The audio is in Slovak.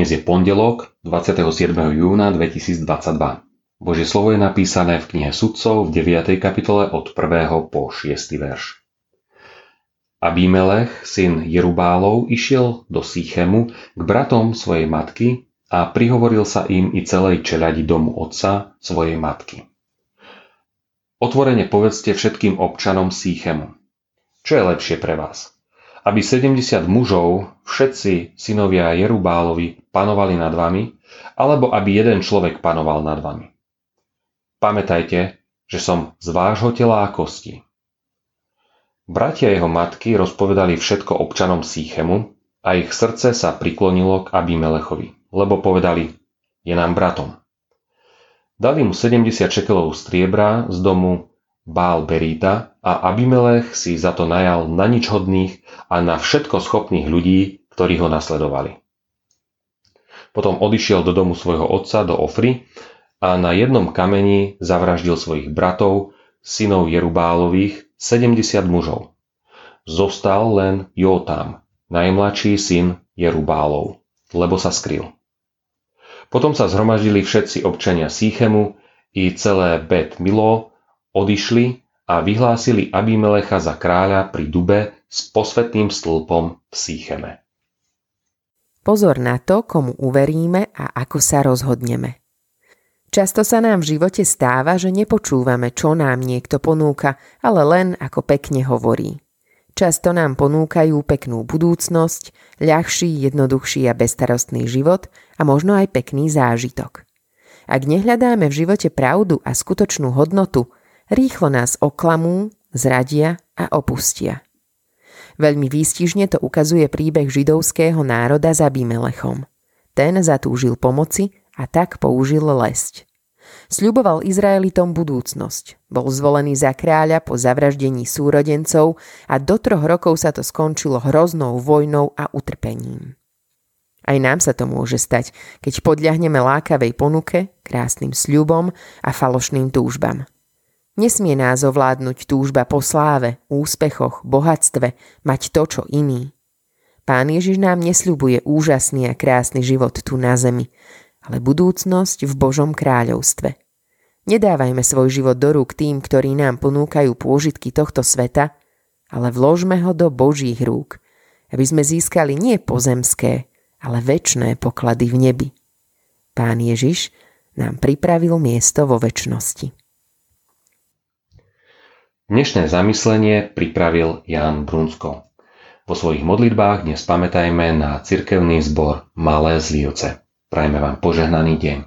Dnes je pondelok 27. júna 2022. Božie slovo je napísané v knihe Sudcov v 9. kapitole od 1. po 6. verš. Abimelech, syn Jerubálov, išiel do Sýchemu k bratom svojej matky a prihovoril sa im i celej čeľadi domu otca svojej matky. Otvorene povedzte všetkým občanom Sýchemu. Čo je lepšie pre vás? Aby 70 mužov, všetci synovia Jerubálovi, panovali nad vami, alebo aby jeden človek panoval nad vami. Pamätajte, že som z vášho tela a kosti. Bratia jeho matky rozpovedali všetko občanom Sýchemu a ich srdce sa priklonilo k Abimelechovi, lebo povedali, je nám bratom. Dali mu 70 šekelov striebra z domu Bál Beríta a Abimelech si za to najal na nič hodných a na všetko schopných ľudí, ktorí ho nasledovali. Potom odišiel do domu svojho otca do Ofry a na jednom kameni zavraždil svojich bratov, synov Jerubálových, 70 mužov. Zostal len Jótam, najmladší syn Jerubálov, lebo sa skryl. Potom sa zhromaždili všetci občania Sýchemu i celé Bet Milo odišli a vyhlásili Abimelecha za kráľa pri dube s posvetným stĺpom v Sýcheme. Pozor na to, komu uveríme a ako sa rozhodneme. Často sa nám v živote stáva, že nepočúvame, čo nám niekto ponúka, ale len ako pekne hovorí. Často nám ponúkajú peknú budúcnosť, ľahší, jednoduchší a bestarostný život a možno aj pekný zážitok. Ak nehľadáme v živote pravdu a skutočnú hodnotu, rýchlo nás oklamú, zradia a opustia. Veľmi výstižne to ukazuje príbeh židovského národa za Abimelechom. Ten zatúžil pomoci a tak použil lesť. Sľuboval Izraelitom budúcnosť. Bol zvolený za kráľa po zavraždení súrodencov a do troch rokov sa to skončilo hroznou vojnou a utrpením. Aj nám sa to môže stať, keď podľahneme lákavej ponuke, krásnym sľubom a falošným túžbam. Nesmie nás ovládnuť túžba po sláve, úspechoch, bohatstve, mať to, čo iný. Pán Ježiš nám nesľubuje úžasný a krásny život tu na zemi, ale budúcnosť v Božom kráľovstve. Nedávajme svoj život do rúk tým, ktorí nám ponúkajú pôžitky tohto sveta, ale vložme ho do Božích rúk, aby sme získali nie pozemské, ale väčné poklady v nebi. Pán Ježiš nám pripravil miesto vo väčšnosti. Dnešné zamyslenie pripravil Jan Brunsko. Po svojich modlitbách dnes pamätajme na cirkevný zbor Malé Zlívce. Prajme vám požehnaný deň.